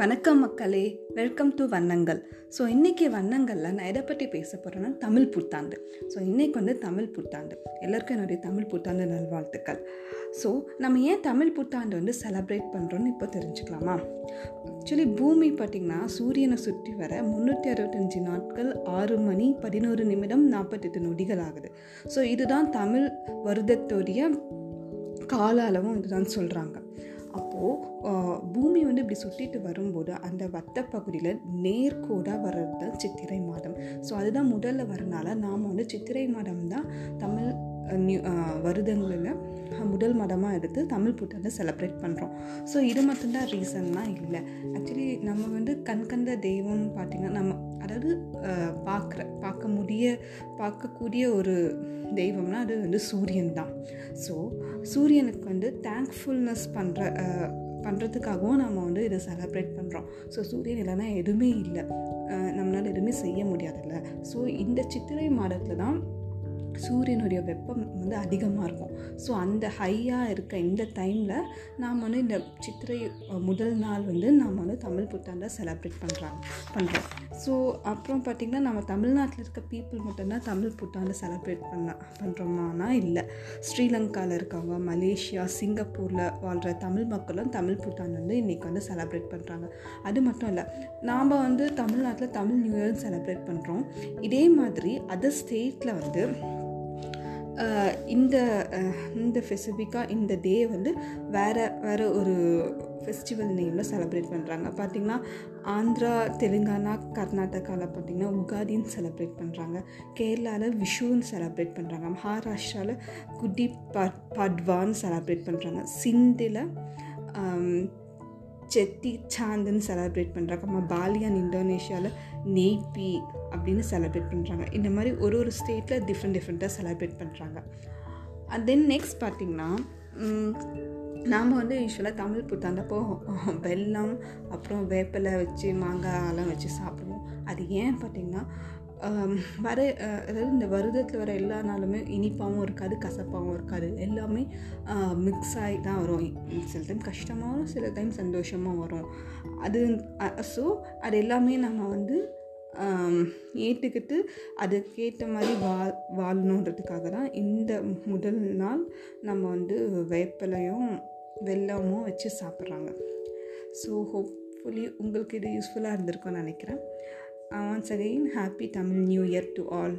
வணக்கம் மக்களே welcome to வண்ணங்கள். ஸோ இன்றைக்கி வண்ணங்களில் நான் எதை பற்றி பேச போகிறேன்னா தமிழ் புத்தாண்டு. ஸோ இன்றைக்கி வந்து தமிழ் புத்தாண்டு. எல்லாருக்கும் என்னுடைய தமிழ் புத்தாண்டு நல்வாழ்த்துக்கள். ஸோ நம்ம ஏன் தமிழ் புத்தாண்டு வந்து செலப்ரேட் பண்ணுறோன்னு இப்போ தெரிஞ்சுக்கலாமா? ஆக்சுவலி பூமி பார்த்திங்கன்னா சூரியனை சுற்றி வர முந்நூற்றி அறுபத்தஞ்சு நாட்கள் ஆறு மணி பதினோரு நிமிடம் நாற்பத்தெட்டு நொடிகள் ஆகுது. ஸோ இதுதான் தமிழ் வருடத்துடைய கால அளவும் இதுதான் சொல்கிறாங்க அப்போது பூமி வந்து இப்படி சுற்றிட்டு வரும்போது அந்த வட்ட பகுதியில் நேர்கோடாக வர்றது தான் சித்திரை மாதம். ஸோ அதுதான் முதல்ல வரனால நாம் வந்து சித்திரை மாதம் தான் தமிழ் நியூ வருடங்களில் முதல் மதமாக எடுத்து தமிழ் புத்தாண்டை செலப்ரேட் பண்ணுறோம் ஸோ இது மட்டும்தான் ரீசன்லாம் இல்லை. ஆக்சுவலி நம்ம வந்து கண்கந்த தெய்வம் பார்த்திங்கன்னா நம்ம அதாவது பார்க்குற பார்க்க முடிய பார்க்கக்கூடிய ஒரு தெய்வம்னா அது வந்து சூரியன் தான். ஸோ சூரியனுக்கு வந்து தேங்க்ஃபுல்னஸ் பண்ணுற பண்ணுறதுக்காகவும் நம்ம வந்து இதை செலப்ரேட் பண்ணுறோம் ஸோ சூரியன் இல்லைன்னா எதுவுமே இல்லை. நம்மளால் எதுவுமே செய்ய முடியாதுல்ல. ஸோ இந்த சித்திரை மாதத்தில் தான் சூரியனுடைய வெப்பம் வந்து அதிகமாக இருக்கும். ஸோ அந்த ஹையாக இருக்க இந்த டைமில் நாம் வந்து இந்த சித்திரை முதல் நாள் வந்து நாம் வந்து தமிழ் புத்தாண்டை செலப்ரேட் பண்ணுறாங்க பண்ணுறோம் ஸோ அப்புறம் பார்த்திங்கன்னா நம்ம தமிழ்நாட்டில் இருக்க பீப்புள் மட்டும்தான் தமிழ் புத்தாண்டு செலப்ரேட் பண்ண பண்ணுறோமானா இல்லை. ஸ்ரீலங்காவில் இருக்கவங்க மலேசியா சிங்கப்பூரில் வாழ்கிற தமிழ் மக்களும் தமிழ் புத்தாண்டு வந்து இன்றைக்கி வந்து செலப்ரேட் பண்ணுறாங்க அது மட்டும் இல்லை நாம் வந்து தமிழ்நாட்டில் தமிழ் நியூ இயர் செலப்ரேட் பண்ணுறோம் இதே மாதிரி அதர் ஸ்டேட்டில் வந்து இந்த இந்த ஸ்பெசிஃபிக்காக இந்த டே வந்து வேறு வேறு ஒரு ஃபெஸ்டிவல் நேமில் செலப்ரேட் பண்ணுறாங்க பார்த்திங்கன்னா ஆந்திரா தெலுங்கானா கர்நாடகாவில் பார்த்திங்கன்னா உகாதின்னு செலப்ரேட் பண்ணுறாங்க கேரளாவில் விஷுன்னு செலப்ரேட் பண்ணுறாங்க மகாராஷ்டிராவில் குட்டி பட் பட்வான்னு செலப்ரேட் பண்ணுறாங்க சிந்தில் செத்தி சாந்துன்னு செலப்ரேட் பண்ணுறாங்க நம்ம பாலியான் இந்தோனேஷியாவில் நெய்பி அப்படின்னு செலப்ரேட் பண்ணுறாங்க இந்த மாதிரி ஒரு ஒரு ஸ்டேட்டில் டிஃப்ரெண்ட் டிஃப்ரெண்ட்டாக செலப்ரேட் பண்ணுறாங்க அண்ட் தென் நெக்ஸ்ட் பார்த்திங்கன்னா நாம் வந்து யூஸ்வலாக தமிழ் புத்தாண்டப்போ வெல்லம் அப்புறம் வேப்பிலை வச்சு மாங்காயெல்லாம் வச்சு சாப்பிடுவோம். அது ஏன் பார்த்திங்கன்னா வர அதாவது இந்த வருடத்தில் வர எல்லா நாளுமே இனிப்பாகவும் இருக்காது கசப்பாகவும் இருக்காது. எல்லாமே மிக்ஸ் ஆகி தான் வரும். சில டைம் கஷ்டமாகவும் சில டைம் சந்தோஷமாக வரும். அது ஸோ அது எல்லாமே நம்ம வந்து ஏற்றுக்கிட்டு அதுக்கேற்ற மாதிரி வா வாழணுன்றதுக்காக தான் இந்த முதல் நாள் நம்ம வந்து வேப்பிலையும் வெள்ளமும் வச்சு சாப்பிட்றாங்க. ஸோ ஹோப்ஃபுல்லி உங்களுக்கு இது யூஸ்ஃபுல்லாக இருந்திருக்கும்னு நினைக்கிறேன். Once again happy tamil new year to all